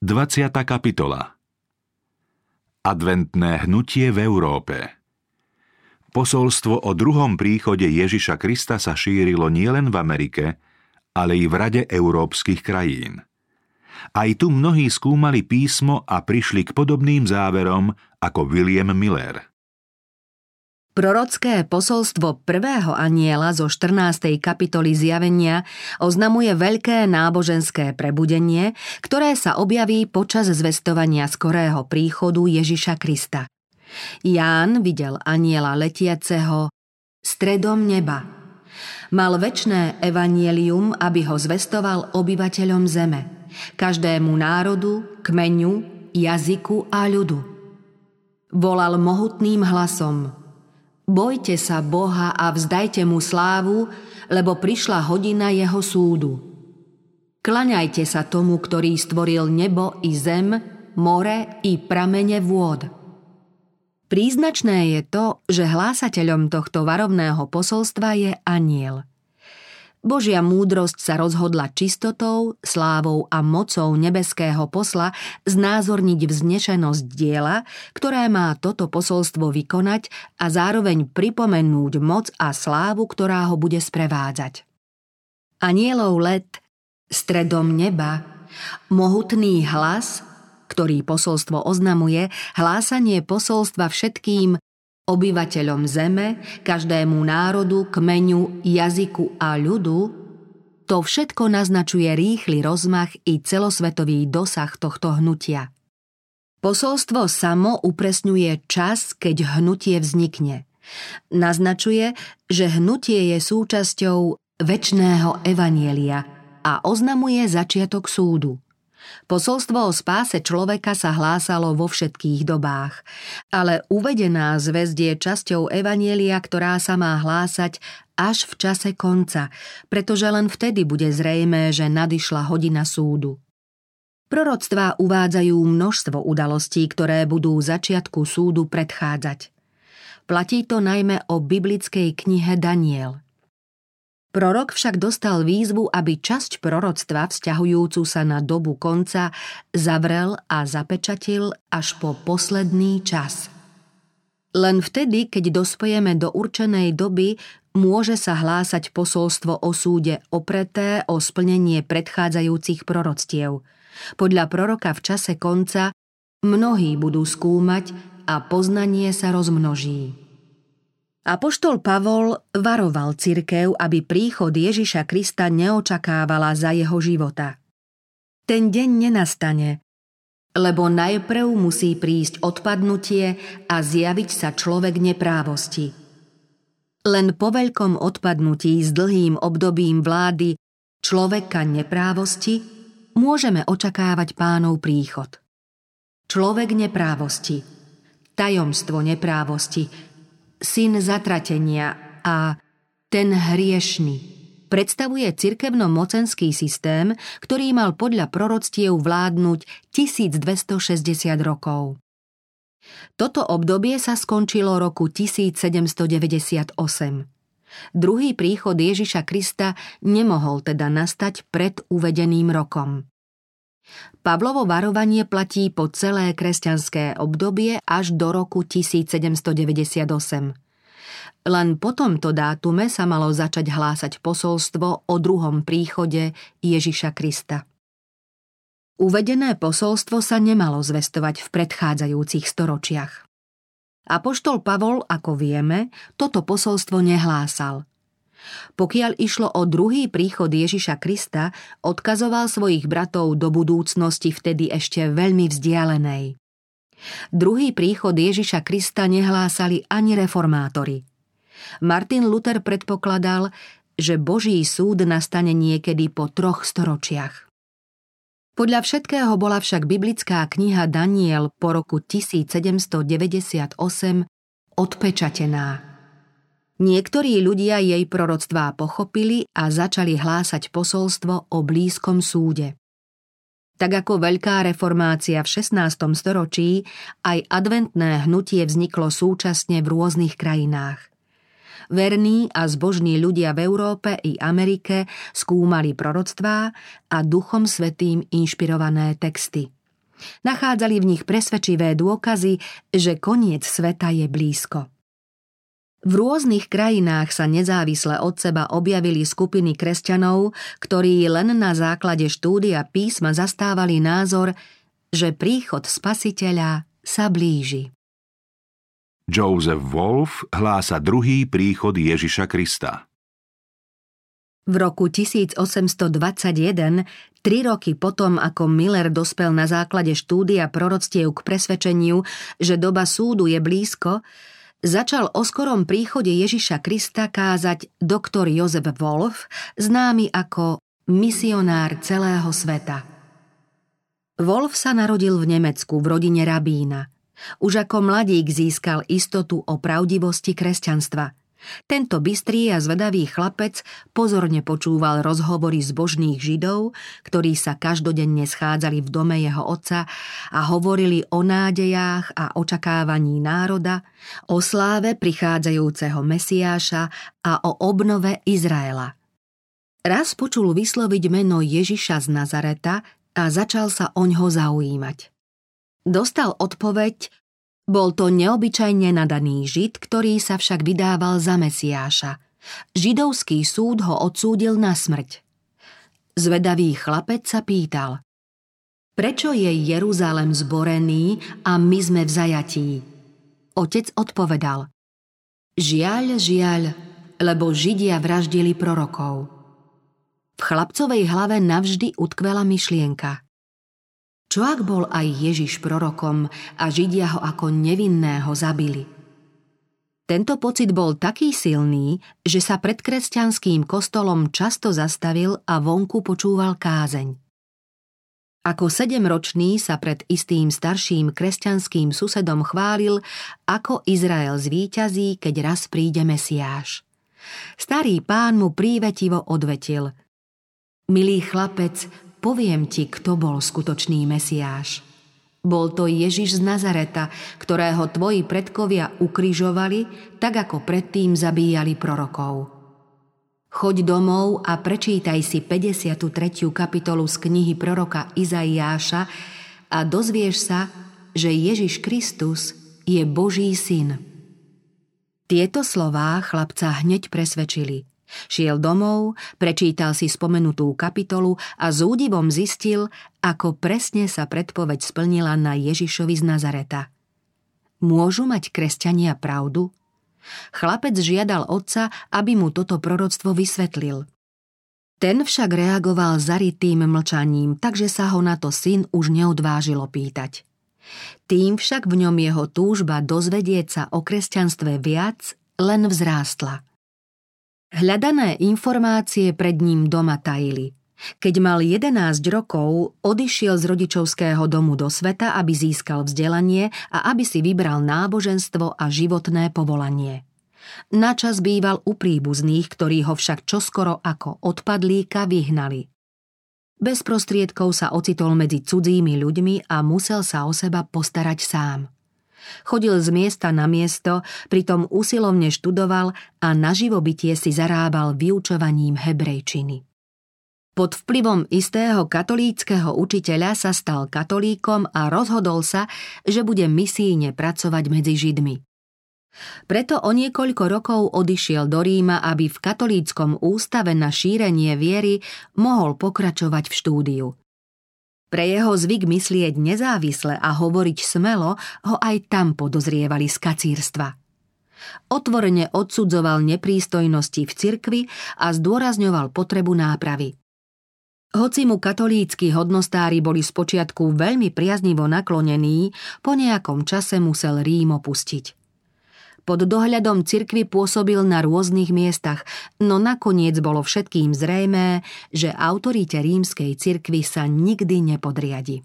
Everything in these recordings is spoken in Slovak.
20. kapitola Adventné hnutie v Európe Posolstvo o druhom príchode Ježiša Krista sa šírilo nielen v Amerike, ale i v Rade európskych krajín. Aj tu mnohí skúmali písmo a prišli k podobným záverom ako William Miller – Prorocké posolstvo prvého aniela zo 14. kapitoly zjavenia oznamuje veľké náboženské prebudenie, ktoré sa objaví počas zvestovania skorého príchodu Ježiša Krista. Ján videl aniela letiaceho stredom neba. Mal väčné evanielium, aby ho zvestoval obyvateľom zeme, každému národu, kmeňu, jazyku a ľudu. Volal mohutným hlasom – Bojte sa Boha a vzdajte mu slávu, lebo prišla hodina jeho súdu. Klaňajte sa tomu, ktorý stvoril nebo i zem, more i pramene vôd. Príznačné je to, že hlásateľom tohto varovného posolstva je aniel – Božia múdrosť sa rozhodla čistotou, slávou a mocou nebeského posla znázorniť vznešenosť diela, ktoré má toto posolstvo vykonať a zároveň pripomennúť moc a slávu, ktorá ho bude sprevádzať. Anielov let, stredom neba, mohutný hlas, ktorý posolstvo oznamuje, hlásanie posolstva všetkým obyvateľom zeme, každému národu, kmeňu, jazyku a ľudu, to všetko naznačuje rýchly rozmach i celosvetový dosah tohto hnutia. Posolstvo samo upresňuje čas, keď hnutie vznikne. Naznačuje, že hnutie je súčasťou väčšného evanielia a oznamuje začiatok súdu – Posolstvo o spáse človeka sa hlásalo vo všetkých dobách, ale uvedená zväzť je časťou Evanielia, ktorá sa má hlásať až v čase konca, pretože len vtedy bude zrejmé, že nadišla hodina súdu. Proroctvá uvádzajú množstvo udalostí, ktoré budú začiatku súdu predchádzať. Platí to najmä o biblickej knihe Daniel – Prorok však dostal výzvu, aby časť proroctva vzťahujúcu sa na dobu konca zavrel a zapečatil až po posledný čas. Len vtedy, keď dospojeme do určenej doby, môže sa hlásať posolstvo o súde opreté o splnenie predchádzajúcich proroctiev. Podľa proroka v čase konca mnohí budú skúmať a poznanie sa rozmnoží. Apoštol Pavol varoval cirkev, aby príchod Ježiša Krista neočakávala za jeho života. Ten deň nenastane, lebo najprv musí prísť odpadnutie a zjaviť sa človek neprávosti. Len po veľkom odpadnutí s dlhým obdobím vlády človeka neprávosti môžeme očakávať pánov príchod. Človek neprávosti, tajomstvo neprávosti, syn zatratenia a ten hriešný predstavuje cirkevno-mocenský systém, ktorý mal podľa proroctiev vládnuť 1260 rokov. Toto obdobie sa skončilo roku 1798. Druhý príchod Ježiša Krista nemohol teda nastať pred uvedeným rokom. Pavlovo varovanie platí po celé kresťanské obdobie až do roku 1798. Len po tomto dátume sa malo začať hlásať posolstvo o druhom príchode Ježiša Krista. Uvedené posolstvo sa nemalo zvestovať v predchádzajúcich storočiach. Apoštol Pavol, ako vieme, toto posolstvo nehlásal – pokiaľ išlo o druhý príchod Ježiša Krista, odkazoval svojich bratov do budúcnosti vtedy ešte veľmi vzdialenej. Druhý príchod Ježiša Krista nehlásali ani reformátori. Martin Luther predpokladal, že Boží súd nastane niekedy po troch storočiach. Podľa všetkého bola však biblická kniha Daniel po roku 1798 odpečatená. Niektorí ľudia jej proroctvá pochopili a začali hlásať posolstvo o blízkom súde. Tak ako veľká reformácia v 16. storočí, aj adventné hnutie vzniklo súčasne v rôznych krajinách. Verní a zbožní ľudia v Európe i Amerike skúmali proroctvá a duchom svetým inšpirované texty – Nachádzali v nich presvedčivé dôkazy, že koniec sveta je blízko. V rôznych krajinách sa nezávisle od seba objavili skupiny kresťanov, ktorí len na základe štúdia písma zastávali názor, že príchod spasiteľa sa blíži. Joseph Wolf hlása druhý príchod Ježiša Krista. V roku 1821, tri roky potom, ako Miller dospel na základe štúdia proroctiev k presvedčeniu, že doba súdu je blízko, začal o skorom príchode Ježiša Krista kázať doktor Jozef Wolf, známy ako misionár celého sveta. Wolf sa narodil v Nemecku v rodine rabína. Už ako mladík získal istotu o pravdivosti kresťanstva – tento bystrý a zvedavý chlapec pozorne počúval rozhovory zbožných židov, ktorí sa každodenne schádzali v dome jeho otca a hovorili o nádejách a očakávaní národa, o sláve prichádzajúceho Mesiáša a o obnove Izraela. Raz počul vysloviť meno Ježiša z Nazareta a začal sa oňho zaujímať. Dostal odpoveď, bol to neobyčajne nadaný žid, ktorý sa však vydával za Mesiáša. Židovský súd ho odsúdil na smrť. Zvedavý chlapec sa pýtal, prečo je Jeruzalem zborený a my sme v zajatí? Otec odpovedal, žiaľ, žiaľ, lebo Židia vraždili prorokov. V chlapcovej hlave navždy utkvela myšlienka. Čo ak bol aj Ježiš prorokom a Židia ho ako nevinného zabili? Tento pocit bol taký silný, že sa pred kresťanským kostolom často zastavil a vonku počúval kázeň. Ako sedemročný sa pred istým starším kresťanským susedom chválil, ako Izrael zvíťazí, keď raz príde Mesiáš. Starý pán mu prívetivo odvetil. Milý chlapec, poviem ti, kto bol skutočný Mesiáš. Bol to Ježiš z Nazareta, ktorého tvoji predkovia ukrižovali, tak ako predtým zabíjali prorokov. Choď domov a prečítaj si 53. kapitolu z knihy proroka Izaiáša a dozvieš sa, že Ježiš Kristus je Boží syn. Tieto slová chlapca hneď presvedčili – Šiel domov, prečítal si spomenutú kapitolu a s údivom zistil, ako presne sa predpoveď splnila na Ježišovi z Nazareta. Môžu mať kresťania pravdu? Chlapec žiadal otca, aby mu toto proroctvo vysvetlil. Ten však reagoval zaritým mlčaním, takže sa ho na to syn už neodvážilo pýtať. Tým však v ňom jeho túžba dozvedieť sa o kresťanstve viac len vzrástla – Hľadané informácie pred ním doma tajili. Keď mal 11 rokov, odišiel z rodičovského domu do sveta, aby získal vzdelanie a aby si vybral náboženstvo a životné povolanie. Načas býval u príbuzných, ktorí ho však čoskoro ako odpadlíka vyhnali. Bez prostriedkov sa ocitol medzi cudzími ľuďmi a musel sa o seba postarať sám. Chodil z miesta na miesto, pritom usilovne študoval a na živobytie si zarábal vyučovaním hebrejčiny. Pod vplyvom istého katolíckého učiteľa sa stal katolíkom a rozhodol sa, že bude misíne pracovať medzi Židmi. Preto o niekoľko rokov odišiel do Ríma, aby v katolíckom ústave na šírenie viery mohol pokračovať v štúdiu – pre jeho zvyk myslieť nezávisle a hovoriť smelo ho aj tam podozrievali z kacírstva. Otvorene odsudzoval neprístojnosti v cirkvi a zdôrazňoval potrebu nápravy. Hoci mu katolícky hodnostári boli spočiatku veľmi priaznivo naklonení, po nejakom čase musel Rím opustiť. Pod dohľadom cirkvy pôsobil na rôznych miestach, no nakoniec bolo všetkým zrejmé, že autorite rímskej cirkvy sa nikdy nepodriadi.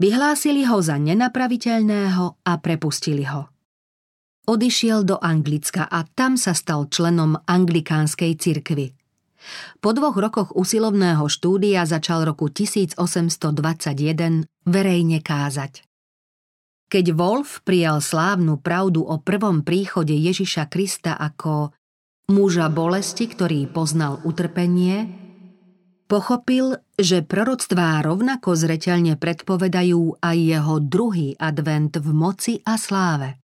Vyhlásili ho za nenapraviteľného a prepustili ho. Odišiel do Anglicka a tam sa stal členom anglikánskej cirkvy. Po dvoch rokoch usilovného štúdia začal roku 1821 verejne kázať. Keď Wolf prijal slávnu pravdu o prvom príchode Ježiša Krista ako muža bolesti, ktorý poznal utrpenie, Pochopil, že proroctvá rovnako zreteľne predpovedajú aj jeho druhý advent v moci a sláve.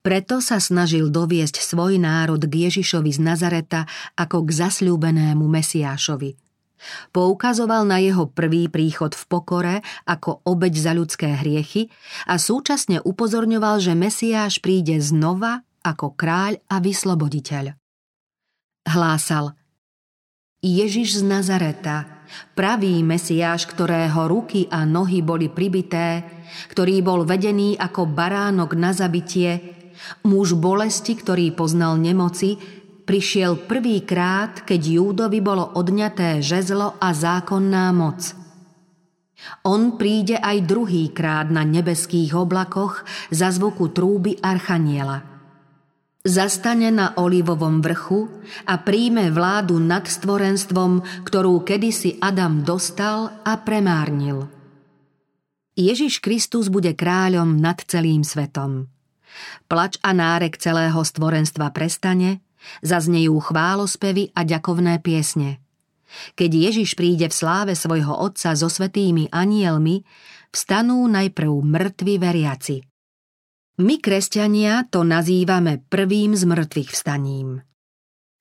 Preto sa snažil doviesť svoj národ k Ježišovi z Nazareta ako k zasľúbenému Mesiášovi. Poukazoval na jeho prvý príchod v pokore ako obeď za ľudské hriechy a súčasne upozorňoval, že Mesiáš príde znova ako kráľ a vysloboditeľ. Hlásal – Ježiš z Nazareta, pravý Mesiáš, ktorého ruky a nohy boli pribité, ktorý bol vedený ako baránok na zabitie, muž bolesti, ktorý poznal nemoci, prišiel prvýkrát, keď Júdovi bolo odňaté žezlo a zákonná moc. On príde aj druhýkrát na nebeských oblakoch za zvuku trúby Archaniela – zastane na olivovom vrchu a príjme vládu nad stvorenstvom, ktorú kedysi Adam dostal a premárnil. Ježiš Kristus bude kráľom nad celým svetom. Plač a nárek celého stvorenstva prestane, zaznejú chválospevy a ďakovné piesne. Keď Ježiš príde v sláve svojho Otca so svetými anielmi, vstanú najprv mŕtvi veriaci – my, kresťania, to nazývame prvým z mŕtvych vstaním.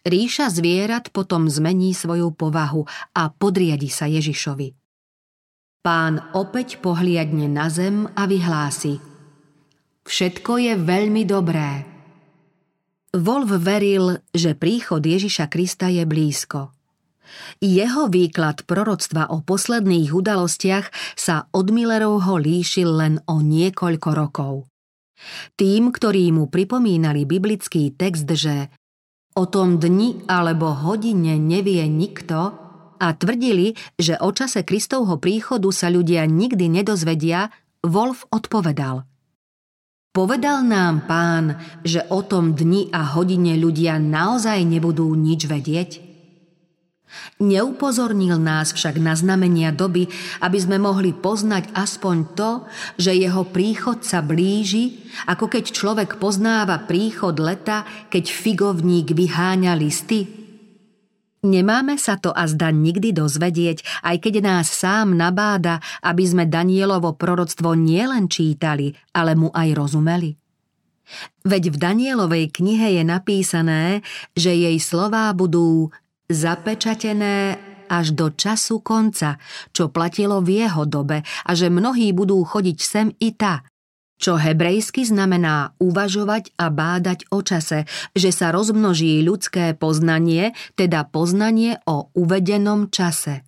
Ríša zvierat potom zmení svoju povahu a podriadi sa Ježišovi. Pán opäť pohliadne na zem a vyhlási Všetko je veľmi dobré. Wolf veril, že príchod Ježiša Krista je blízko. Jeho výklad proroctva o posledných udalostiach sa od Millerovho líšil len o niekoľko rokov. Tým, ktorí mu pripomínali biblický text, že o tom dni alebo hodine nevie nikto a tvrdili, že o čase Kristovho príchodu sa ľudia nikdy nedozvedia, Wolf odpovedal. Povedal nám pán, že o tom dni a hodine ľudia naozaj nebudú nič vedieť? Neupozornil nás však na znamenia doby, aby sme mohli poznať aspoň to, že jeho príchod sa blíži, ako keď človek poznáva príchod leta, keď figovník vyháňa listy. Nemáme sa to a zda nikdy dozvedieť, aj keď nás sám nabáda, aby sme Danielovo proroctvo nielen čítali, ale mu aj rozumeli. Veď v Danielovej knihe je napísané, že jej slová budú zapečatené až do času konca, čo platilo v jeho dobe a že mnohí budú chodiť sem i ta, čo hebrejsky znamená uvažovať a bádať o čase, že sa rozmnoží ľudské poznanie, teda poznanie o uvedenom čase.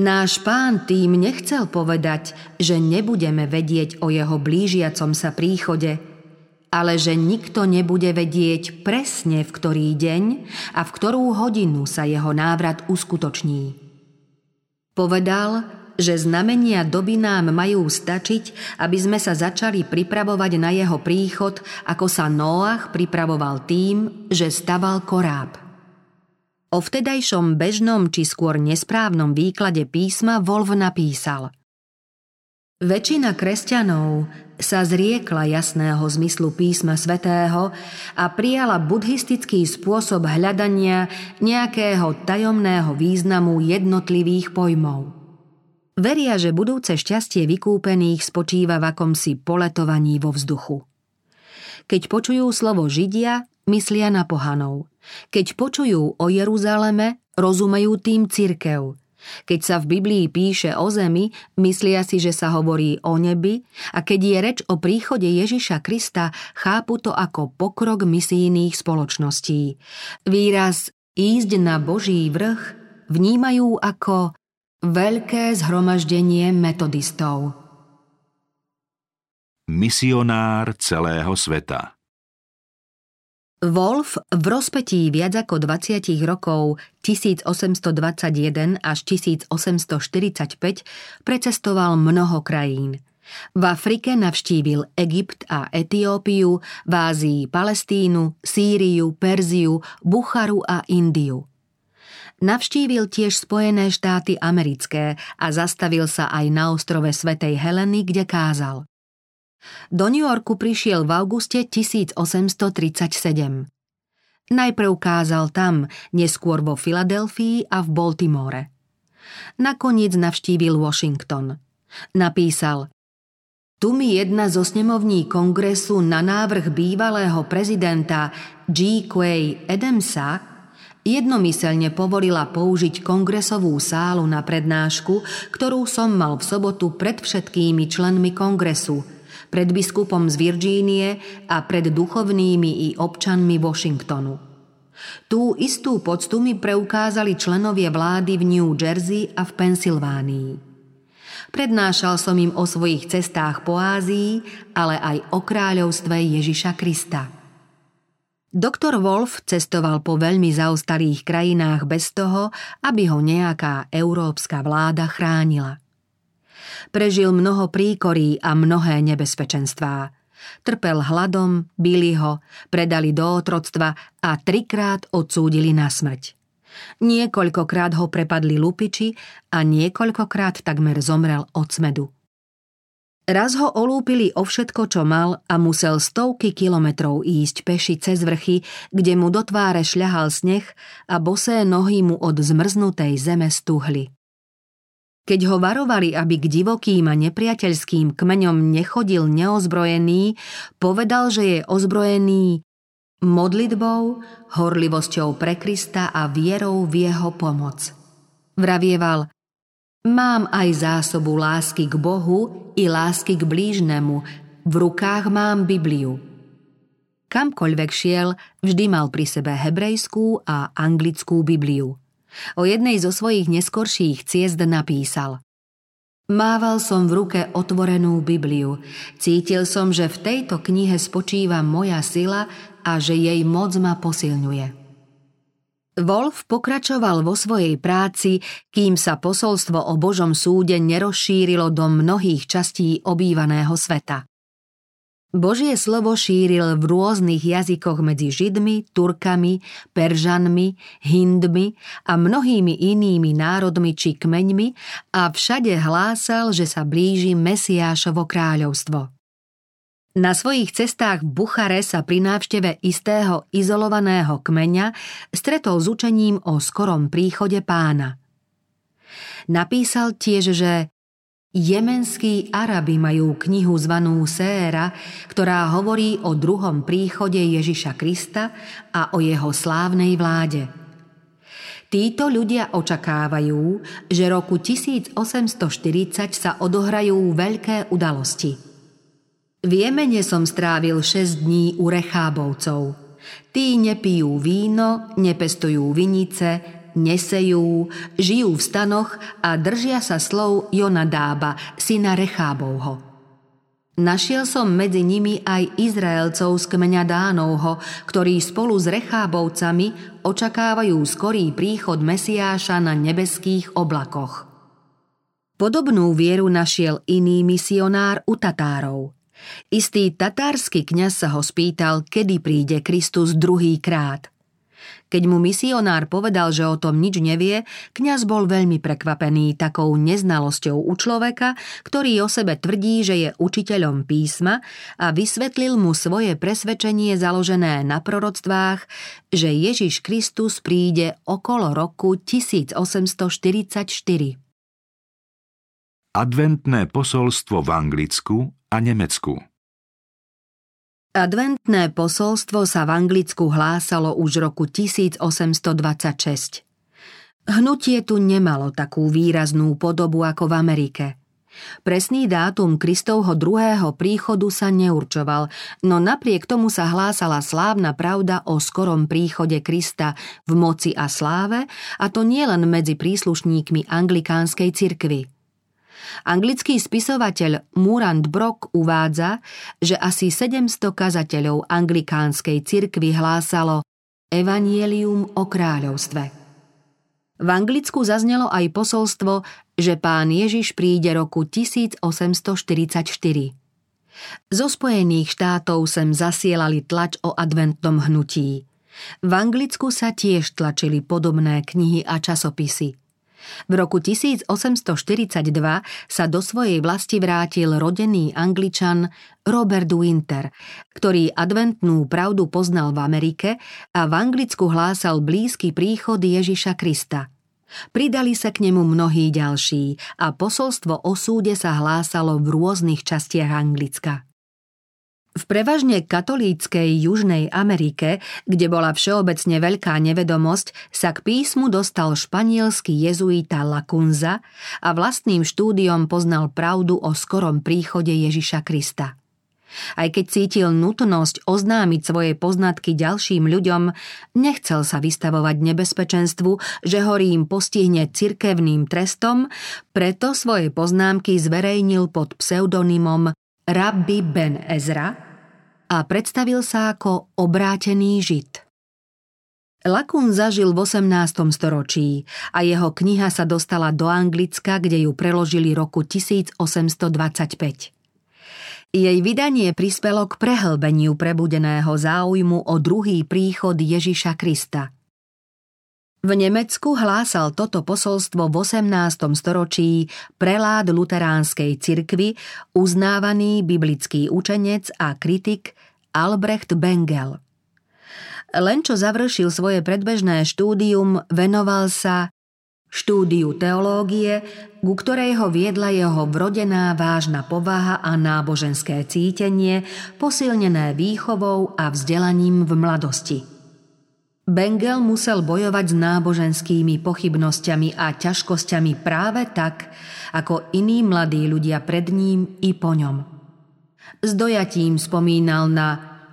Náš pán tým nechcel povedať, že nebudeme vedieť o jeho blížiacom sa príchode – ale že nikto nebude vedieť presne v ktorý deň a v ktorú hodinu sa jeho návrat uskutoční. Povedal, že znamenia doby nám majú stačiť, aby sme sa začali pripravovať na jeho príchod, ako sa Noach pripravoval tým, že staval koráb. O vtedajšom bežnom či skôr nesprávnom výklade písma Wolf napísal – Väčšina kresťanov sa zriekla jasného zmyslu písma svätého a prijala buddhistický spôsob hľadania nejakého tajomného významu jednotlivých pojmov. Veria, že budúce šťastie vykúpených spočíva v akomsi poletovaní vo vzduchu. Keď počujú slovo Židia, myslia na pohanov. Keď počujú o Jeruzaleme, rozumejú tým cirkev – keď sa v Biblii píše o zemi, myslia si, že sa hovorí o nebi a keď je reč o príchode Ježiša Krista, chápu to ako pokrok misijných spoločností. Výraz ísť na Boží vrch vnímajú ako veľké zhromaždenie metodistov. Misionár celého sveta Wolf v rozpetí viac ako 20 rokov 1821 až 1845 precestoval mnoho krajín. V Afrike navštívil Egypt a Etiópiu, v Ázii Palestínu, Sýriu, Perziu, Bucharu a Indiu. Navštívil tiež Spojené štáty americké a zastavil sa aj na ostrove Svetej Heleny, kde kázal. Do New Yorku prišiel v auguste 1837. Najprv kázal tam, neskôr vo Filadelfii a v Baltimore. Nakoniec navštívil Washington. Napísal Tu mi jedna zo snemovní kongresu na návrh bývalého prezidenta G. Quay Adamsa jednomyselne povolila použiť kongresovú sálu na prednášku, ktorú som mal v sobotu pred všetkými členmi kongresu, pred biskupom z Virgínie a pred duchovnými i občanmi Washingtonu. Tú istú poctu mi preukázali členovie vlády v New Jersey a v Pensylvánii. Prednášal som im o svojich cestách po Ázii, ale aj o kráľovstve Ježiša Krista. Doktor Wolf cestoval po veľmi zaostalých krajinách bez toho, aby ho nejaká európska vláda chránila. Prežil mnoho príkorí a mnohé nebezpečenstvá – Trpel hladom, byli ho, predali do otroctva a trikrát odsúdili na smrť. Niekoľkokrát ho prepadli lupiči a niekoľkokrát takmer zomrel od smedu. Raz ho olúpili o všetko, čo mal a musel stovky kilometrov ísť peši cez vrchy, kde mu do tváre šľahal sneh a bosé nohy mu od zmrznutej zeme stuhli. Keď ho varovali, aby k divokým a nepriateľským kmeňom nechodil neozbrojený, povedal, že je ozbrojený modlitbou, horlivosťou pre Krista a vierou v jeho pomoc. Vravieval, mám aj zásobu lásky k Bohu i lásky k blížnemu, v rukách mám Bibliu. Kamkoľvek šiel, vždy mal pri sebe hebrejskú a anglickú Bibliu. O jednej zo svojich neskorších ciest napísal Mával som v ruke otvorenú Bibliu. Cítil som, že v tejto knihe spočíva moja sila a že jej moc ma posilňuje. Wolf pokračoval vo svojej práci, kým sa posolstvo o Božom súde nerozšírilo do mnohých častí obývaného sveta. Božie slovo šíril v rôznych jazykoch medzi Židmi, Turkami, Peržanmi, Hindmi a mnohými inými národmi či kmeňmi a všade hlásal, že sa blíži Mesiášovo kráľovstvo. Na svojich cestách v Buchare sa pri návšteve istého izolovaného kmeňa stretol s učením o skorom príchode pána. Napísal tiež, že Jemenskí Arabi majú knihu zvanú Séra, ktorá hovorí o druhom príchode Ježiša Krista a o jeho slávnej vláde. Títo ľudia očakávajú, že roku 1840 sa odohrajú veľké udalosti. V Jemene som strávil 6 dní u Rechábovcov. Tí nepijú víno, nepestujú vinice, nesejú, žijú v stanoch a držia sa slov Jonadába, syna Rechábovho. Našiel som medzi nimi aj Izraelcov z kmeňa Dánovho, ktorí spolu s Rechábovcami očakávajú skorý príchod Mesiáša na nebeských oblakoch. Podobnú vieru našiel iný misionár u Tatárov. Istý tatársky kňaz sa ho spýtal, kedy príde Kristus druhý krát – keď mu misionár povedal, že o tom nič nevie, kňaz bol veľmi prekvapený takou neznalosťou u človeka, ktorý o sebe tvrdí, že je učiteľom písma a vysvetlil mu svoje presvedčenie založené na proroctvách, že Ježiš Kristus príde okolo roku 1844. Adventné posolstvo v Anglicku a Nemecku Adventné posolstvo sa v Anglicku hlásalo už roku 1826. Hnutie tu nemalo takú výraznú podobu ako v Amerike. Presný dátum Kristovho druhého príchodu sa neurčoval, no napriek tomu sa hlásala slávna pravda o skorom príchode Krista v moci a sláve, a to nielen medzi príslušníkmi anglikánskej cirkvy – Anglický spisovateľ Murant Brock uvádza, že asi 700 kazateľov anglikánskej cirkvi hlásalo Evangelium o kráľovstve. V Anglicku zaznelo aj posolstvo, že pán Ježiš príde roku 1844. Zo Spojených štátov sem zasielali tlač o adventnom hnutí. V Anglicku sa tiež tlačili podobné knihy a časopisy. V roku 1842 sa do svojej vlasti vrátil rodený angličan Robert Winter, ktorý adventnú pravdu poznal v Amerike a v Anglicku hlásal blízky príchod Ježiša Krista. Pridali sa k nemu mnohí ďalší a posolstvo o súde sa hlásalo v rôznych častiach Anglicka. V prevažne katolíckej Južnej Amerike, kde bola všeobecne veľká nevedomosť, sa k písmu dostal španielský jezuita Lacunza a vlastným štúdiom poznal pravdu o skorom príchode Ježiša Krista. Aj keď cítil nutnosť oznámiť svoje poznatky ďalším ľuďom, nechcel sa vystavovať nebezpečenstvu, že ho Rím postihne cirkevným trestom, preto svoje poznámky zverejnil pod pseudonymom Rabbi Ben Ezra a predstavil sa ako obrátený žid. Lakun zažil v 18. storočí a jeho kniha sa dostala do Anglicka, kde ju preložili roku 1825. Jej vydanie prispelo k prehlbeniu prebudeného záujmu o druhý príchod Ježiša Krista – v Nemecku hlásal toto posolstvo v 18. storočí prelád luteránskej cirkvy, uznávaný biblický učenec a kritik Albrecht Bengel. Len čo završil svoje predbežné štúdium, venoval sa štúdiu teológie, ku ktorej ho viedla jeho vrodená vážna povaha a náboženské cítenie, posilnené výchovou a vzdelaním v mladosti – Bengel musel bojovať s náboženskými pochybnosťami a ťažkosťami práve tak, ako iní mladí ľudia pred ním i po ňom. S dojatím spomínal na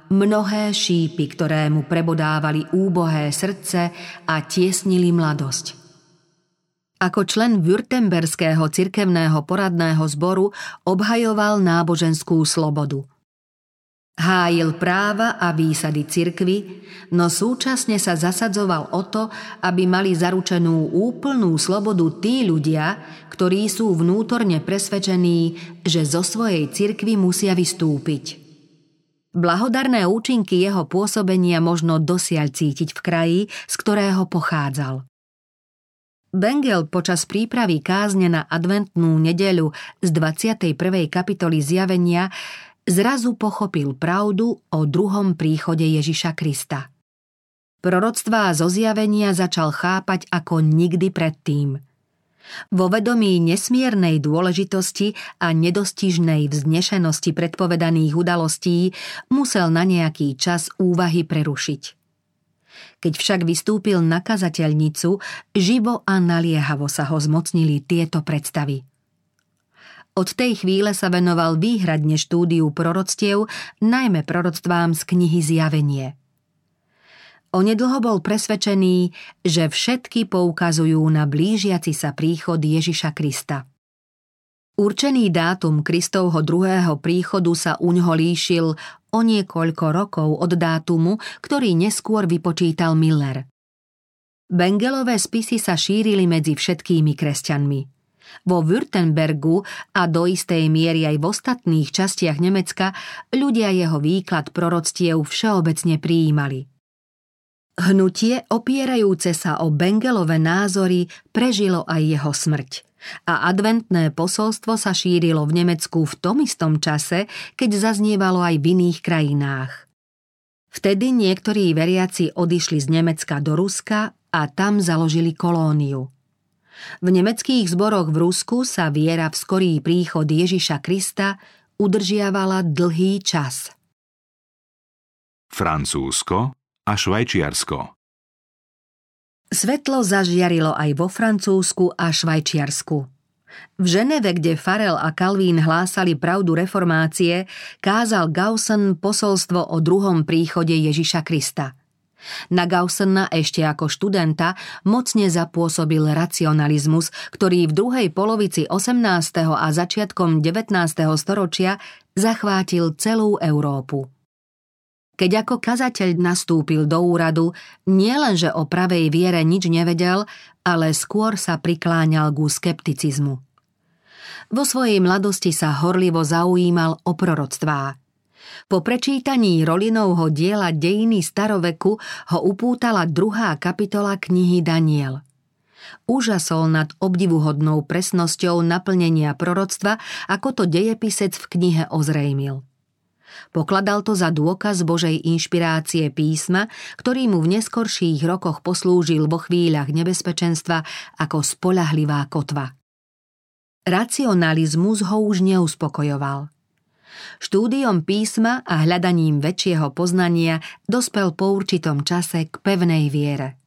mnohé šípy, ktoré mu prebodávali úbohé srdce a tiesnili mladosť. Ako člen Württemberského cirkevného poradného zboru obhajoval náboženskú slobodu – Hájil práva a výsady cirkvy, no súčasne sa zasadzoval o to, aby mali zaručenú úplnú slobodu tí ľudia, ktorí sú vnútorne presvedčení, že zo svojej cirkvy musia vystúpiť. Blahodarné účinky jeho pôsobenia možno dosiaľ cítiť v kraji, z ktorého pochádzal. Bengel počas prípravy kázne na adventnú nedeľu z 21. kapitoly zjavenia zrazu pochopil pravdu o druhom príchode Ježiša Krista. Proroctvá zo zjavenia začal chápať ako nikdy predtým. Vo vedomí nesmiernej dôležitosti a nedostižnej vznešenosti predpovedaných udalostí musel na nejaký čas úvahy prerušiť. Keď však vystúpil na kazateľnicu, živo a naliehavo sa ho zmocnili tieto predstavy – od tej chvíle sa venoval výhradne štúdiu proroctiev, najmä proroctvám z knihy Zjavenie. Onedlho bol presvedčený, že všetky poukazujú na blížiaci sa príchod Ježiša Krista. Určený dátum Kristovho druhého príchodu sa uňho líšil o niekoľko rokov od dátumu, ktorý neskôr vypočítal Miller. Bengelové spisy sa šírili medzi všetkými kresťanmi – vo Württembergu a do istej miery aj v ostatných častiach Nemecka ľudia jeho výklad proroctiev všeobecne prijímali. Hnutie opierajúce sa o Bengelové názory prežilo aj jeho smrť a adventné posolstvo sa šírilo v Nemecku v tom istom čase, keď zaznievalo aj v iných krajinách. Vtedy niektorí veriaci odišli z Nemecka do Ruska a tam založili kolóniu – v nemeckých zboroch v Rusku sa viera v skorý príchod Ježiša Krista udržiavala dlhý čas. Francúzsko a Švajčiarsko Svetlo zažiarilo aj vo Francúzsku a Švajčiarsku. V Ženeve, kde Farel a Calvín hlásali pravdu reformácie, kázal Gaussen posolstvo o druhom príchode Ježiša Krista – na Gaussena ešte ako študenta mocne zapôsobil racionalizmus, ktorý v druhej polovici 18. a začiatkom 19. storočia zachvátil celú Európu. Keď ako kazateľ nastúpil do úradu, nielenže o pravej viere nič nevedel, ale skôr sa prikláňal ku skepticizmu. Vo svojej mladosti sa horlivo zaujímal o proroctvá – po prečítaní Rolinovho diela Dejiny staroveku ho upútala druhá kapitola knihy Daniel. Úžasol nad obdivuhodnou presnosťou naplnenia proroctva, ako to dejepisec v knihe ozrejmil. Pokladal to za dôkaz Božej inšpirácie písma, ktorý mu v neskorších rokoch poslúžil vo chvíľach nebezpečenstva ako spolahlivá kotva. Racionalizmus ho už neuspokojoval. Štúdiom písma a hľadaním väčšieho poznania dospel po určitom čase k pevnej viere.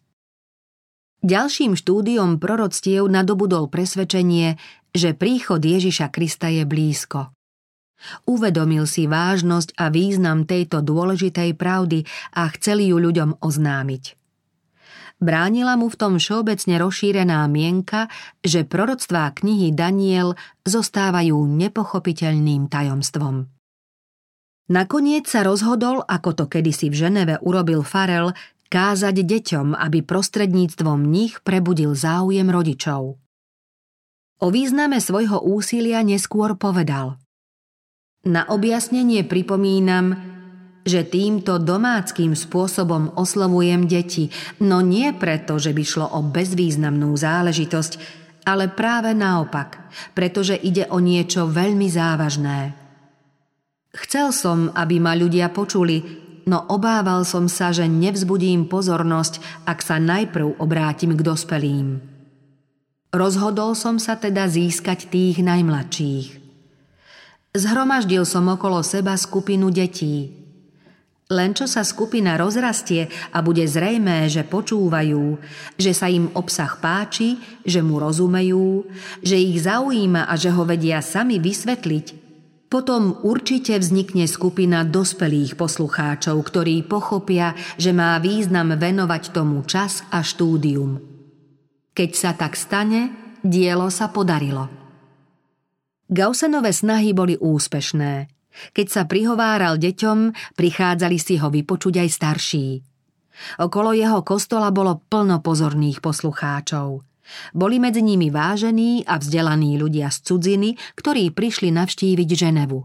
Ďalším štúdiom proroctiev nadobudol presvedčenie, že príchod Ježiša Krista je blízko. Uvedomil si vážnosť a význam tejto dôležitej pravdy a chcel ju ľuďom oznámiť. Bránila mu v tom všeobecne rozšírená mienka, že proroctvá knihy Daniel zostávajú nepochopiteľným tajomstvom. Nakoniec sa rozhodol, ako to kedysi v Ženeve urobil Farel, kázať deťom, aby prostredníctvom nich prebudil záujem rodičov. O význame svojho úsilia neskôr povedal. Na objasnenie pripomínam, že týmto domáckým spôsobom oslovujem deti, no nie preto, že by šlo o bezvýznamnú záležitosť, ale práve naopak, pretože ide o niečo veľmi závažné. Chcel som, aby ma ľudia počuli, no obával som sa, že nevzbudím pozornosť, ak sa najprv obrátim k dospelým. Rozhodol som sa teda získať tých najmladších. Zhromaždil som okolo seba skupinu detí. Len čo sa skupina rozrastie a bude zrejmé, že počúvajú, že sa im obsah páči, že mu rozumejú, že ich zaujíma a že ho vedia sami vysvetliť, potom určite vznikne skupina dospelých poslucháčov, ktorí pochopia, že má význam venovať tomu čas a štúdium. Keď sa tak stane, dielo sa podarilo. Gaussenové snahy boli úspešné. Keď sa prihováral deťom, prichádzali si ho vypočuť aj starší. Okolo jeho kostola bolo plno pozorných poslucháčov – boli medzi nimi vážení a vzdelaní ľudia z cudziny, ktorí prišli navštíviť Ženevu.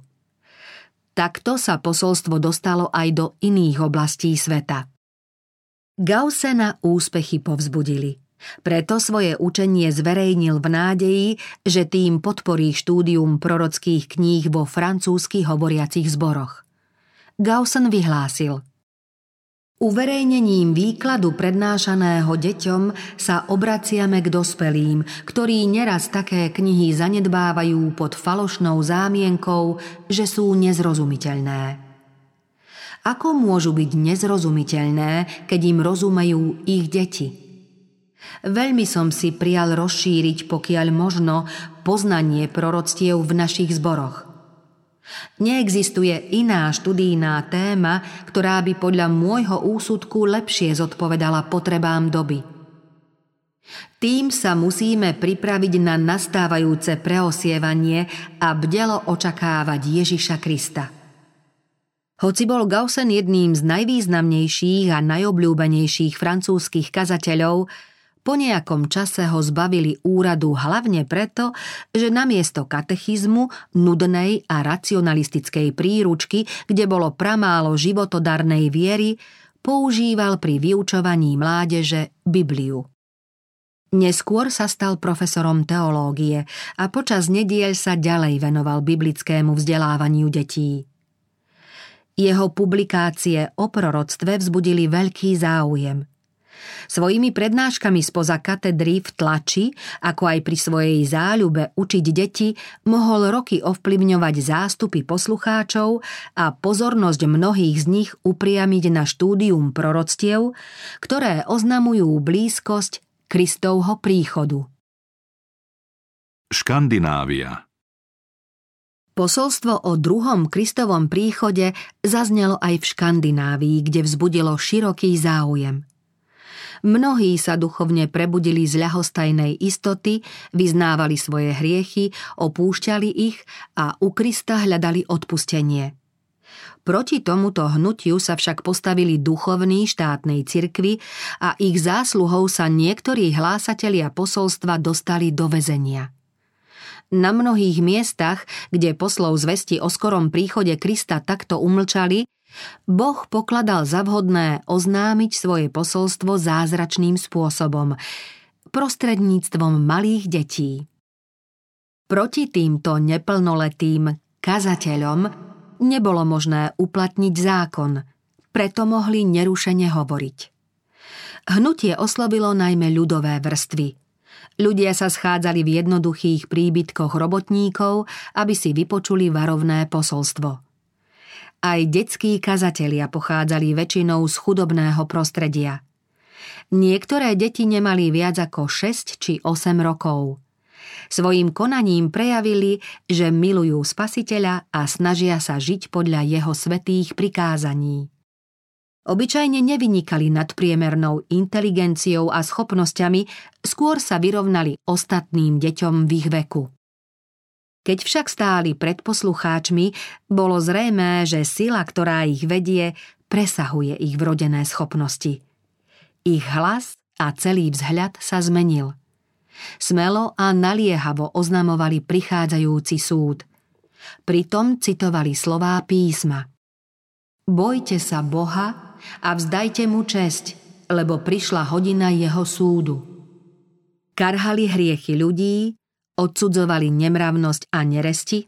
Takto sa posolstvo dostalo aj do iných oblastí sveta. Gaussena úspechy povzbudili. Preto svoje učenie zverejnil v nádeji, že tým podporí štúdium prorockých kníh vo francúzskych hovoriacich zboroch. Gaussen vyhlásil – Uverejnením výkladu prednášaného deťom sa obraciame k dospelým, ktorí neraz také knihy zanedbávajú pod falošnou zámienkou, že sú nezrozumiteľné. Ako môžu byť nezrozumiteľné, keď im rozumejú ich deti? Veľmi som si prial rozšíriť, pokiaľ možno, poznanie proroctiev v našich zboroch – Neexistuje iná študijná téma, ktorá by podľa môjho úsudku lepšie zodpovedala potrebám doby. Tým sa musíme pripraviť na nastávajúce preosievanie a bdelo očakávať Ježiša Krista. Hoci bol Gaussen jedným z najvýznamnejších a najobľúbenejších francúzskych kazateľov, po nejakom čase ho zbavili úradu hlavne preto, že namiesto katechizmu, nudnej a racionalistickej príručky, kde bolo pramálo životodarnej viery, používal pri vyučovaní mládeže Bibliu. Neskôr sa stal profesorom teológie a počas nediel sa ďalej venoval biblickému vzdelávaniu detí. Jeho publikácie o proroctve vzbudili veľký záujem – Svojimi prednáškami spoza katedry v tlači, ako aj pri svojej záľube učiť deti, mohol roky ovplyvňovať zástupy poslucháčov a pozornosť mnohých z nich upriamiť na štúdium proroctiev, ktoré oznamujú blízkosť Kristovho príchodu. Škandinávia Posolstvo o druhom Kristovom príchode zaznelo aj v Škandinávii, kde vzbudilo široký záujem – Mnohí sa duchovne prebudili z ľahostajnej istoty, vyznávali svoje hriechy, opúšťali ich a u Krista hľadali odpustenie. Proti tomuto hnutiu sa však postavili duchovní štátnej cirkvi a ich zásluhou sa niektorí hlásatelia posolstva dostali do väzenia. Na mnohých miestach, kde poslov zvesti o skorom príchode Krista takto umlčali, Boh pokladal za vhodné oznámiť svoje posolstvo zázračným spôsobom. prostredníctvom malých detí. Proti týmto neplnoletým kazateľom nebolo možné uplatniť zákon, preto mohli nerušene hovoriť. Hnutie oslovilo najmä ľudové vrstvy. Ľudia sa schádzali v jednoduchých príbytkoch robotníkov, aby si vypočuli varovné posolstvo. Aj detskí kazatelia pochádzali väčšinou z chudobného prostredia. Niektoré deti nemali viac ako 6 či 8 rokov. Svojím konaním prejavili, že milujú spasiteľa a snažia sa žiť podľa jeho svetých prikázaní. Obyčajne nevynikali nadpriemernou inteligenciou a schopnosťami, skôr sa vyrovnali ostatným deťom v ich veku. Keď však stáli pred poslucháčmi, bolo zrejmé, že sila, ktorá ich vedie, presahuje ich vrodené schopnosti. Ich hlas a celý vzhľad sa zmenil. Smelo a naliehavo oznamovali prichádzajúci súd. Pritom citovali slová písma. Bojte sa Boha a vzdajte mu česť, lebo prišla hodina jeho súdu. Karhali hriechy ľudí, odsudzovali nemravnosť a neresti,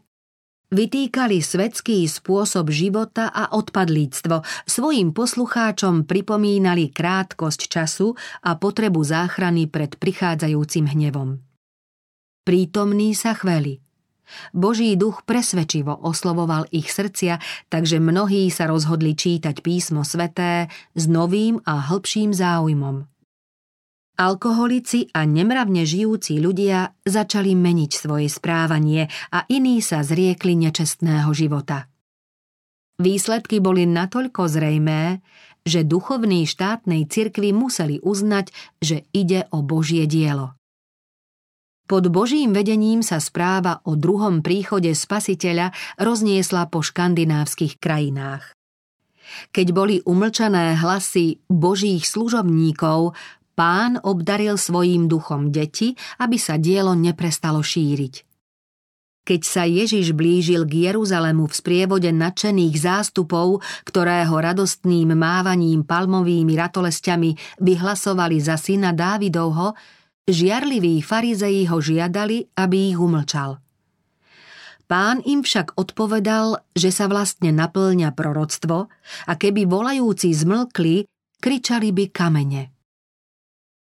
vytýkali svetský spôsob života a odpadlíctvo, svojim poslucháčom pripomínali krátkosť času a potrebu záchrany pred prichádzajúcim hnevom. Prítomní sa chveli – Boží duch presvedčivo oslovoval ich srdcia, takže mnohí sa rozhodli čítať písmo sveté s novým a hĺbším záujmom. Alkoholici a nemravne žijúci ľudia začali meniť svoje správanie a iní sa zriekli nečestného života. Výsledky boli natoľko zrejmé, že duchovní štátnej cirkvi museli uznať, že ide o Božie dielo. Pod Božím vedením sa správa o druhom príchode spasiteľa rozniesla po škandinávskych krajinách. Keď boli umlčané hlasy Božích služobníkov, pán obdaril svojím duchom deti, aby sa dielo neprestalo šíriť. Keď sa Ježiš blížil k Jeruzalemu v sprievode nadšených zástupov, ktorého radostným mávaním palmovými ratolestiami vyhlasovali za syna Dávidovho, Žiarliví farizeji ho žiadali, aby ich umlčal. Pán im však odpovedal, že sa vlastne naplňa proroctvo a keby volajúci zmlkli, kričali by kamene.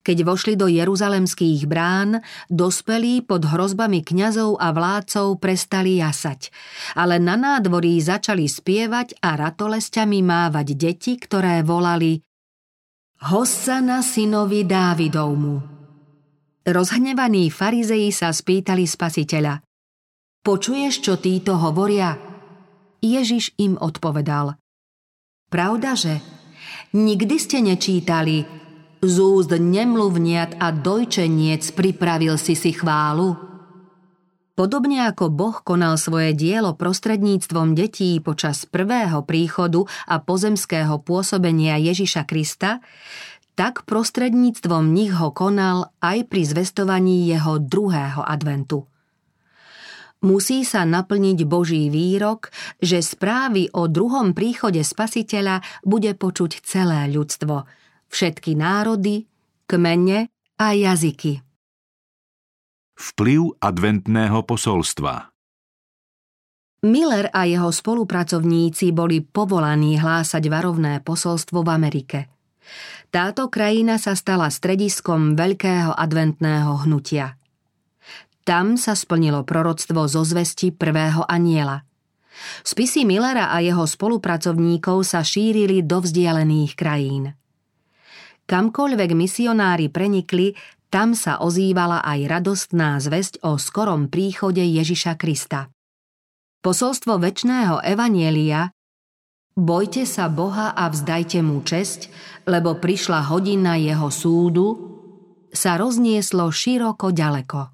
Keď vošli do jeruzalemských brán, dospelí pod hrozbami kňazov a vládcov prestali jasať, ale na nádvorí začali spievať a ratolesťami mávať deti, ktoré volali Hossana synovi Dávidovmu. Rozhnevaní farizeji sa spýtali spasiteľa. Počuješ, čo títo hovoria? Ježiš im odpovedal. Pravda, že? Nikdy ste nečítali z úst nemluvniat a dojčeniec pripravil si si chválu? Podobne ako Boh konal svoje dielo prostredníctvom detí počas prvého príchodu a pozemského pôsobenia Ježiša Krista, tak prostredníctvom nich ho konal aj pri zvestovaní jeho druhého adventu. Musí sa naplniť Boží výrok, že správy o druhom príchode Spasiteľa bude počuť celé ľudstvo, všetky národy, kmene a jazyky. Vplyv adventného posolstva Miller a jeho spolupracovníci boli povolaní hlásať varovné posolstvo v Amerike – táto krajina sa stala strediskom veľkého adventného hnutia. Tam sa splnilo proroctvo zo zvesti prvého aniela. Spisy Millera a jeho spolupracovníkov sa šírili do vzdialených krajín. Kamkoľvek misionári prenikli, tam sa ozývala aj radostná zväzť o skorom príchode Ježiša Krista. Posolstvo väčšného evanielia Bojte sa Boha a vzdajte mu česť, lebo prišla hodina jeho súdu, sa roznieslo široko ďaleko.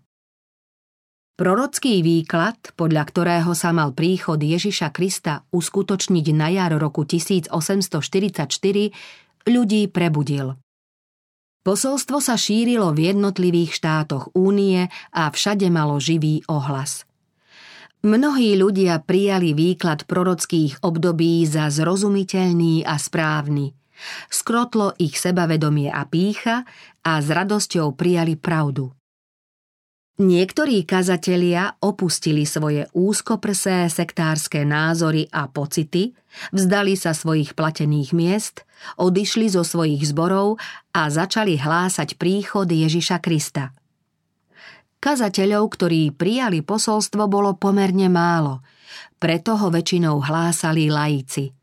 Prorocký výklad, podľa ktorého sa mal príchod Ježiša Krista uskutočniť na jar roku 1844, ľudí prebudil. Posolstvo sa šírilo v jednotlivých štátoch únie a všade malo živý ohlas. Mnohí ľudia prijali výklad prorockých období za zrozumiteľný a správny Skrotlo ich sebavedomie a pícha a s radosťou prijali pravdu. Niektorí kazatelia opustili svoje úzkoprsé sektárske názory a pocity, vzdali sa svojich platených miest, odišli zo svojich zborov a začali hlásať príchod Ježiša Krista. Kazateľov, ktorí prijali posolstvo, bolo pomerne málo, preto ho väčšinou hlásali laici –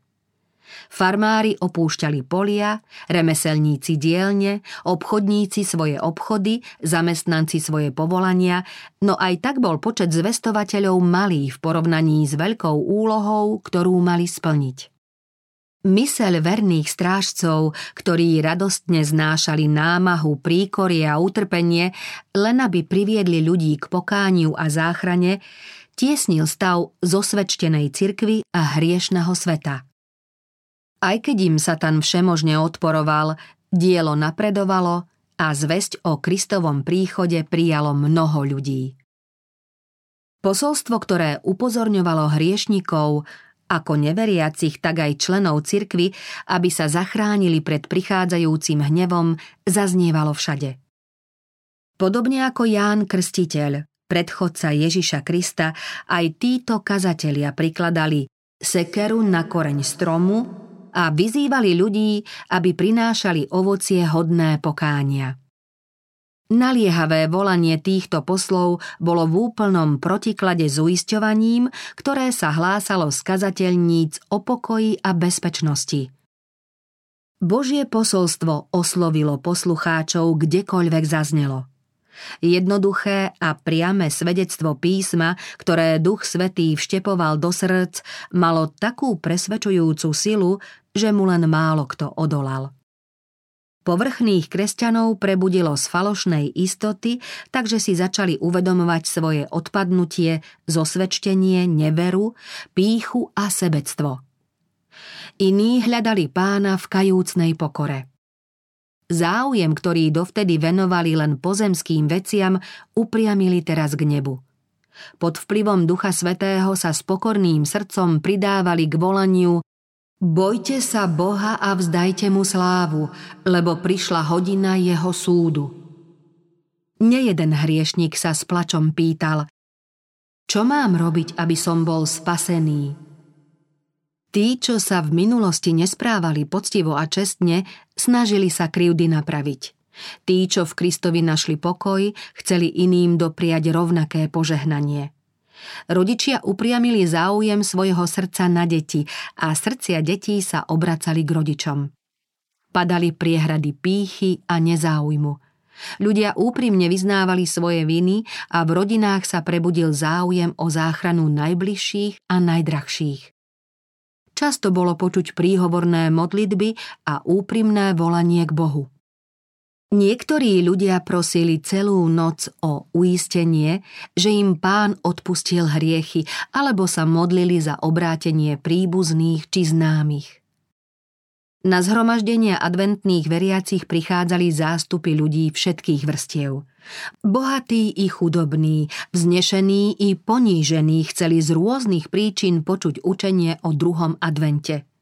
Farmári opúšťali polia, remeselníci dielne, obchodníci svoje obchody, zamestnanci svoje povolania, no aj tak bol počet zvestovateľov malý v porovnaní s veľkou úlohou, ktorú mali splniť. Myseľ verných strážcov, ktorí radostne znášali námahu, príkorie a utrpenie, len aby priviedli ľudí k pokániu a záchrane, tiesnil stav zosvedčtenej cirkvy a hriešného sveta. Aj keď im Satan všemožne odporoval, dielo napredovalo a zväzť o Kristovom príchode prijalo mnoho ľudí. Posolstvo, ktoré upozorňovalo hriešnikov, ako neveriacich, tak aj členov cirkvy, aby sa zachránili pred prichádzajúcim hnevom, zaznievalo všade. Podobne ako Ján Krstiteľ, predchodca Ježiša Krista, aj títo kazatelia prikladali sekeru na koreň stromu a vyzývali ľudí, aby prinášali ovocie hodné pokánia. Naliehavé volanie týchto poslov bolo v úplnom protiklade s uisťovaním, ktoré sa hlásalo z o pokoji a bezpečnosti. Božie posolstvo oslovilo poslucháčov kdekoľvek zaznelo – Jednoduché a priame svedectvo písma, ktoré Duch Svetý vštepoval do srdc, malo takú presvedčujúcu silu, že mu len málo kto odolal. Povrchných kresťanov prebudilo z falošnej istoty, takže si začali uvedomovať svoje odpadnutie, zosvedčenie, neveru, píchu a sebectvo. Iní hľadali pána v kajúcnej pokore. Záujem, ktorý dovtedy venovali len pozemským veciam, upriamili teraz k nebu. Pod vplyvom Ducha Svetého sa s pokorným srdcom pridávali k volaniu Bojte sa Boha a vzdajte mu slávu, lebo prišla hodina jeho súdu. Nejeden hriešnik sa s plačom pýtal, čo mám robiť, aby som bol spasený? Tí, čo sa v minulosti nesprávali poctivo a čestne, snažili sa krivdy napraviť. Tí, čo v Kristovi našli pokoj, chceli iným dopriať rovnaké požehnanie. Rodičia upriamili záujem svojho srdca na deti a srdcia detí sa obracali k rodičom. Padali priehrady pýchy a nezáujmu. Ľudia úprimne vyznávali svoje viny a v rodinách sa prebudil záujem o záchranu najbližších a najdrahších. Často bolo počuť príhovorné modlitby a úprimné volanie k Bohu. Niektorí ľudia prosili celú noc o uistenie, že im pán odpustil hriechy, alebo sa modlili za obrátenie príbuzných či známych. Na zhromaždenia adventných veriacich prichádzali zástupy ľudí všetkých vrstiev. Bohatí i chudobní, vznešení i ponížení chceli z rôznych príčin počuť učenie o druhom advente –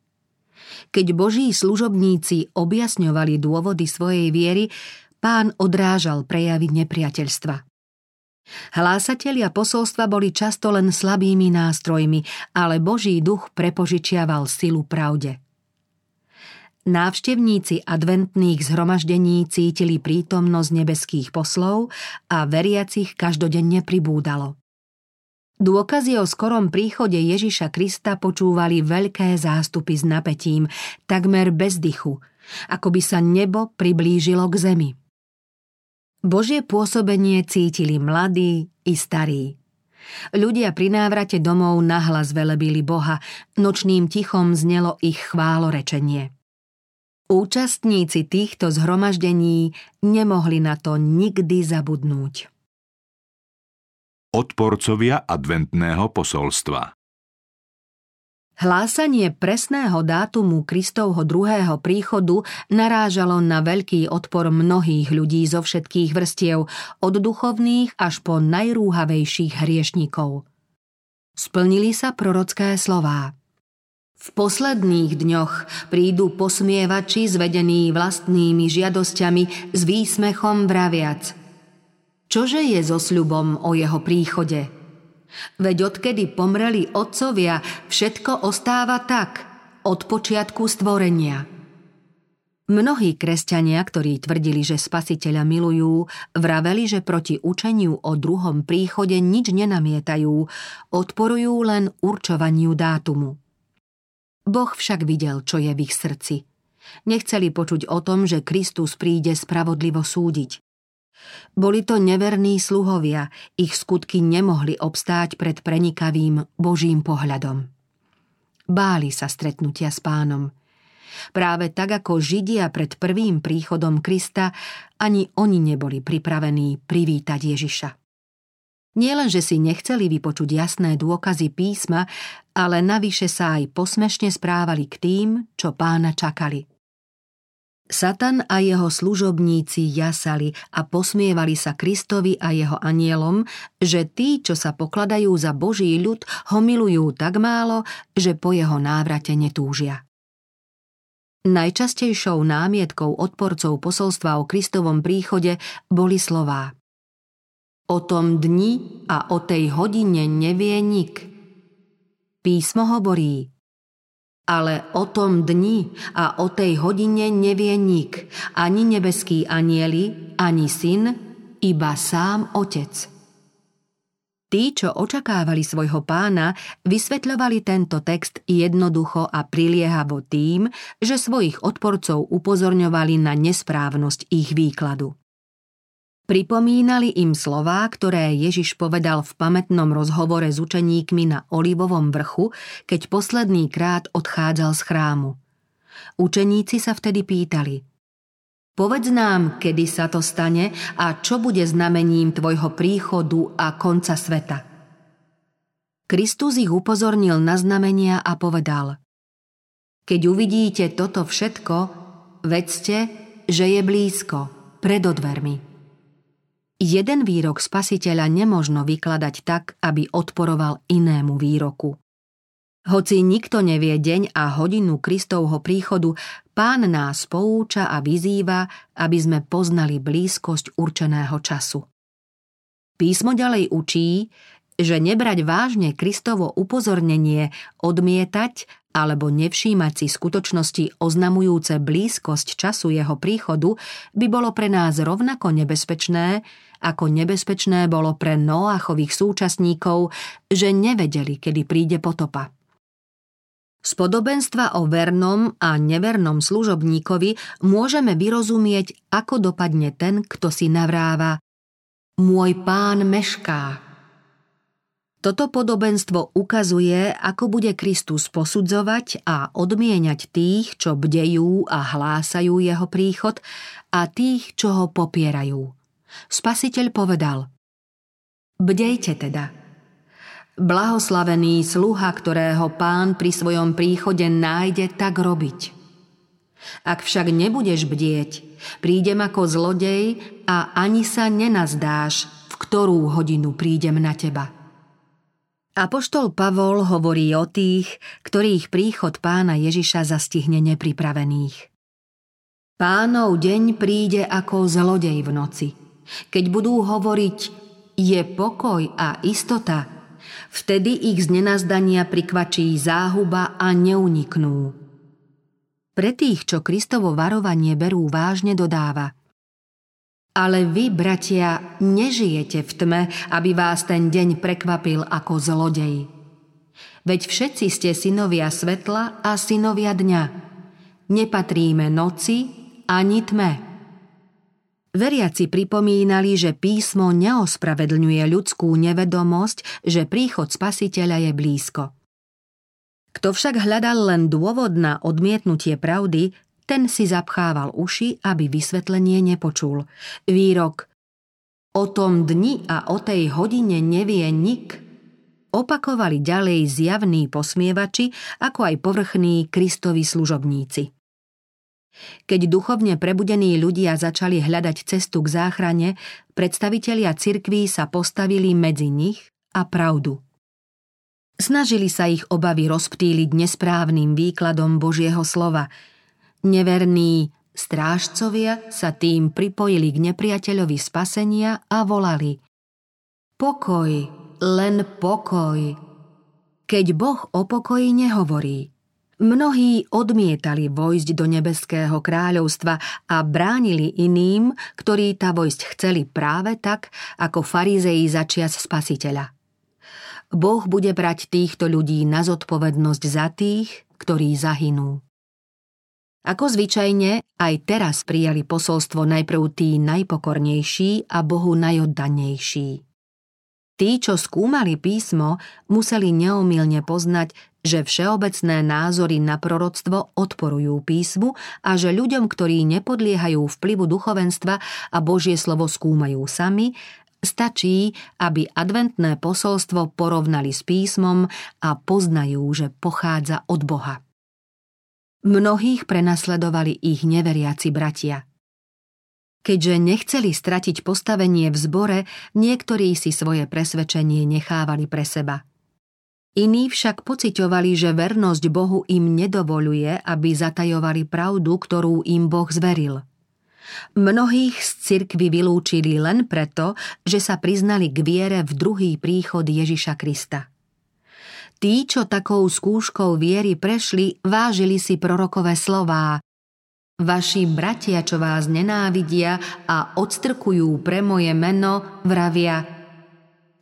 keď boží služobníci objasňovali dôvody svojej viery, pán odrážal prejavy nepriateľstva. Hlásatelia posolstva boli často len slabými nástrojmi, ale Boží duch prepožičiaval silu pravde. Návštevníci adventných zhromaždení cítili prítomnosť nebeských poslov a veriacich každodenne pribúdalo. Dôkazy o skorom príchode Ježiša Krista počúvali veľké zástupy s napätím, takmer bez dychu, ako by sa nebo priblížilo k zemi. Božie pôsobenie cítili mladí i starí. Ľudia pri návrate domov nahlas velebili Boha, nočným tichom znelo ich chválorečenie. Účastníci týchto zhromaždení nemohli na to nikdy zabudnúť odporcovia adventného posolstva. Hlásanie presného dátumu Kristovho druhého príchodu narážalo na veľký odpor mnohých ľudí zo všetkých vrstiev, od duchovných až po najrúhavejších hriešnikov. Splnili sa prorocké slová. V posledných dňoch prídu posmievači zvedení vlastnými žiadosťami s výsmechom vraviac. Čože je so sľubom o jeho príchode? Veď odkedy pomreli otcovia, všetko ostáva tak, od počiatku stvorenia. Mnohí kresťania, ktorí tvrdili, že spasiteľa milujú, vraveli, že proti učeniu o druhom príchode nič nenamietajú, odporujú len určovaniu dátumu. Boh však videl, čo je v ich srdci. Nechceli počuť o tom, že Kristus príde spravodlivo súdiť. Boli to neverní sluhovia, ich skutky nemohli obstáť pred prenikavým Božím pohľadom. Báli sa stretnutia s pánom. Práve tak ako Židia pred prvým príchodom Krista, ani oni neboli pripravení privítať Ježiša. Nielen, že si nechceli vypočuť jasné dôkazy písma, ale navyše sa aj posmešne správali k tým, čo pána čakali. Satan a jeho služobníci jasali a posmievali sa Kristovi a jeho anielom, že tí, čo sa pokladajú za Boží ľud, ho milujú tak málo, že po jeho návrate netúžia. Najčastejšou námietkou odporcov posolstva o Kristovom príchode boli slová O tom dni a o tej hodine nevie nik. Písmo hovorí, ale o tom dni a o tej hodine nevie nik, ani nebeský anieli, ani syn, iba sám otec. Tí, čo očakávali svojho pána, vysvetľovali tento text jednoducho a priliehavo tým, že svojich odporcov upozorňovali na nesprávnosť ich výkladu. Pripomínali im slová, ktoré Ježiš povedal v pamätnom rozhovore s učeníkmi na Olivovom vrchu, keď posledný krát odchádzal z chrámu. Učeníci sa vtedy pýtali Povedz nám, kedy sa to stane a čo bude znamením tvojho príchodu a konca sveta. Kristus ich upozornil na znamenia a povedal Keď uvidíte toto všetko, vedzte, že je blízko, pred odvermi. Jeden výrok spasiteľa nemožno vykladať tak, aby odporoval inému výroku. Hoci nikto nevie deň a hodinu Kristovho príchodu, pán nás pouča a vyzýva, aby sme poznali blízkosť určeného času. Písmo ďalej učí, že nebrať vážne Kristovo upozornenie, odmietať alebo nevšímať si skutočnosti oznamujúce blízkosť času jeho príchodu by bolo pre nás rovnako nebezpečné, ako nebezpečné bolo pre Noachových súčasníkov, že nevedeli, kedy príde potopa. Z podobenstva o vernom a nevernom služobníkovi môžeme vyrozumieť, ako dopadne ten, kto si navráva Môj pán mešká. Toto podobenstvo ukazuje, ako bude Kristus posudzovať a odmieniať tých, čo bdejú a hlásajú jeho príchod a tých, čo ho popierajú. Spasiteľ povedal Bdejte teda. Blahoslavený sluha, ktorého pán pri svojom príchode nájde tak robiť. Ak však nebudeš bdieť, prídem ako zlodej a ani sa nenazdáš, v ktorú hodinu prídem na teba. Apoštol Pavol hovorí o tých, ktorých príchod pána Ježiša zastihne nepripravených. Pánov deň príde ako zlodej v noci – keď budú hovoriť je pokoj a istota, vtedy ich z nenazdania prikvačí záhuba a neuniknú. Pre tých, čo Kristovo varovanie berú vážne, dodáva Ale vy, bratia, nežijete v tme, aby vás ten deň prekvapil ako zlodej. Veď všetci ste synovia svetla a synovia dňa. Nepatríme noci ani tme. Veriaci pripomínali, že písmo neospravedlňuje ľudskú nevedomosť, že príchod spasiteľa je blízko. Kto však hľadal len dôvod na odmietnutie pravdy, ten si zapchával uši, aby vysvetlenie nepočul. Výrok O tom dni a o tej hodine nevie nik opakovali ďalej zjavní posmievači, ako aj povrchní Kristovi služobníci. Keď duchovne prebudení ľudia začali hľadať cestu k záchrane, predstavitelia cirkví sa postavili medzi nich a pravdu. Snažili sa ich obavy rozptýliť nesprávnym výkladom Božieho slova. Neverní strážcovia sa tým pripojili k nepriateľovi spasenia a volali Pokoj, len pokoj. Keď Boh o pokoji nehovorí. Mnohí odmietali vojsť do nebeského kráľovstva a bránili iným, ktorí tá vojsť chceli práve tak, ako farizei začias spasiteľa. Boh bude brať týchto ľudí na zodpovednosť za tých, ktorí zahynú. Ako zvyčajne, aj teraz prijali posolstvo najprv tí najpokornejší a Bohu najoddannejší. Tí, čo skúmali písmo, museli neomilne poznať, že všeobecné názory na proroctvo odporujú písmu a že ľuďom, ktorí nepodliehajú vplyvu duchovenstva a Božie slovo skúmajú sami, Stačí, aby adventné posolstvo porovnali s písmom a poznajú, že pochádza od Boha. Mnohých prenasledovali ich neveriaci bratia. Keďže nechceli stratiť postavenie v zbore, niektorí si svoje presvedčenie nechávali pre seba. Iní však pociťovali, že vernosť Bohu im nedovoluje, aby zatajovali pravdu, ktorú im Boh zveril – Mnohých z cirkvy vylúčili len preto, že sa priznali k viere v druhý príchod Ježiša Krista. Tí, čo takou skúškou viery prešli, vážili si prorokové slová. Vaši bratia, čo vás nenávidia a odstrkujú pre moje meno, vravia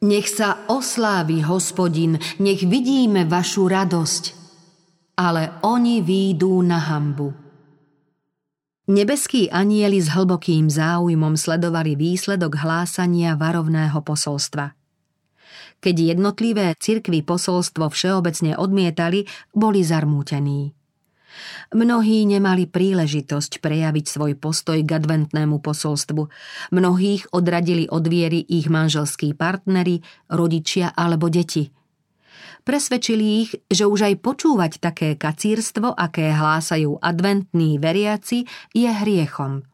Nech sa oslávi hospodin, nech vidíme vašu radosť. Ale oni výjdú na hambu. Nebeskí anieli s hlbokým záujmom sledovali výsledok hlásania varovného posolstva. Keď jednotlivé cirkvy posolstvo všeobecne odmietali, boli zarmútení. Mnohí nemali príležitosť prejaviť svoj postoj k adventnému posolstvu. Mnohých odradili od viery ich manželskí partnery, rodičia alebo deti – Presvedčili ich, že už aj počúvať také kacírstvo, aké hlásajú adventní veriaci, je hriechom.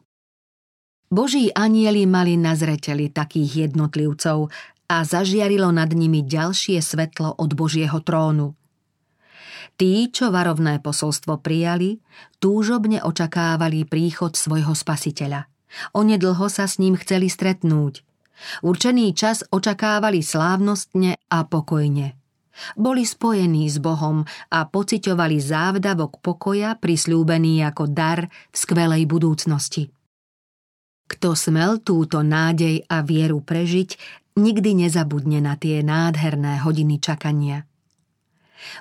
Boží anieli mali na zreteli takých jednotlivcov a zažiarilo nad nimi ďalšie svetlo od Božieho trónu. Tí, čo varovné posolstvo prijali, túžobne očakávali príchod svojho spasiteľa. Onedlho sa s ním chceli stretnúť. Určený čas očakávali slávnostne a pokojne. Boli spojení s Bohom a pociťovali závdavok pokoja prisľúbený ako dar v skvelej budúcnosti. Kto smel túto nádej a vieru prežiť, nikdy nezabudne na tie nádherné hodiny čakania.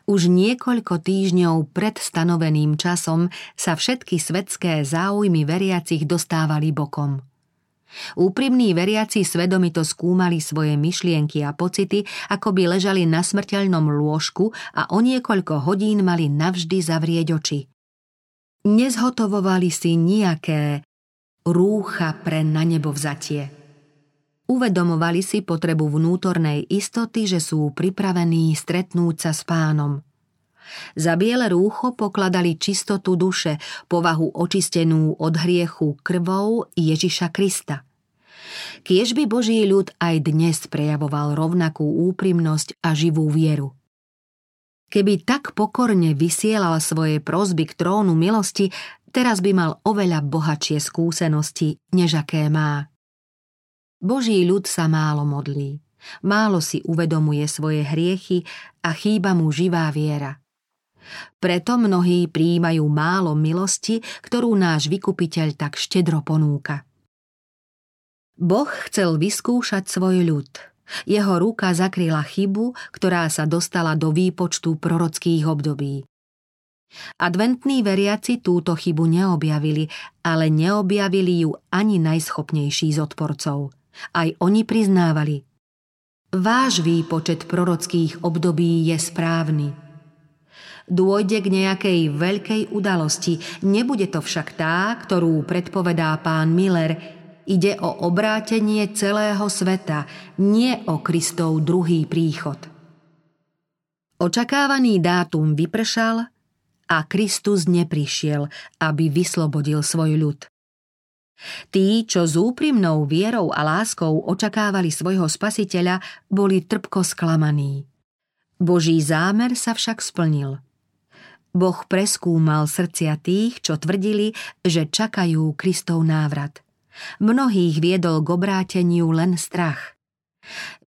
Už niekoľko týždňov pred stanoveným časom sa všetky svetské záujmy veriacich dostávali bokom – Úprimní veriaci svedomito skúmali svoje myšlienky a pocity, ako by ležali na smrteľnom lôžku a o niekoľko hodín mali navždy zavrieť oči. Nezhotovovali si nejaké rúcha pre na nebo vzatie. Uvedomovali si potrebu vnútornej istoty, že sú pripravení stretnúť sa s pánom. Za biele rúcho pokladali čistotu duše, povahu očistenú od hriechu krvou Ježiša Krista. Kiež by Boží ľud aj dnes prejavoval rovnakú úprimnosť a živú vieru. Keby tak pokorne vysielal svoje prozby k trónu milosti, teraz by mal oveľa bohatšie skúsenosti, než aké má. Boží ľud sa málo modlí, málo si uvedomuje svoje hriechy a chýba mu živá viera. Preto mnohí príjmajú málo milosti, ktorú náš vykupiteľ tak štedro ponúka. Boh chcel vyskúšať svoj ľud. Jeho ruka zakryla chybu, ktorá sa dostala do výpočtu prorockých období. Adventní veriaci túto chybu neobjavili, ale neobjavili ju ani najschopnejší z odporcov. Aj oni priznávali. Váš výpočet prorockých období je správny. Dôjde k nejakej veľkej udalosti, nebude to však tá, ktorú predpovedá pán Miller, Ide o obrátenie celého sveta, nie o Kristov druhý príchod. Očakávaný dátum vypršal a Kristus neprišiel, aby vyslobodil svoj ľud. Tí, čo s úprimnou vierou a láskou očakávali svojho spasiteľa, boli trpko sklamaní. Boží zámer sa však splnil. Boh preskúmal srdcia tých, čo tvrdili, že čakajú Kristov návrat. Mnohých viedol k obráteniu len strach.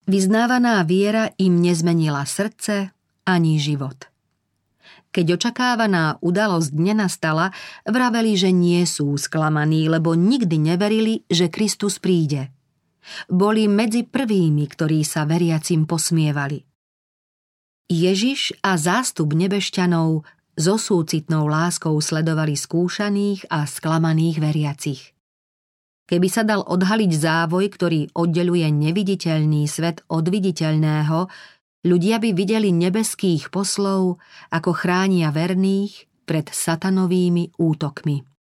Vyznávaná viera im nezmenila srdce ani život. Keď očakávaná udalosť nenastala, vraveli, že nie sú sklamaní, lebo nikdy neverili, že Kristus príde. Boli medzi prvými, ktorí sa veriacim posmievali. Ježiš a zástup nebešťanov so súcitnou láskou sledovali skúšaných a sklamaných veriacich. Keby sa dal odhaliť závoj, ktorý oddeluje neviditeľný svet od viditeľného, ľudia by videli nebeských poslov, ako chránia verných pred satanovými útokmi.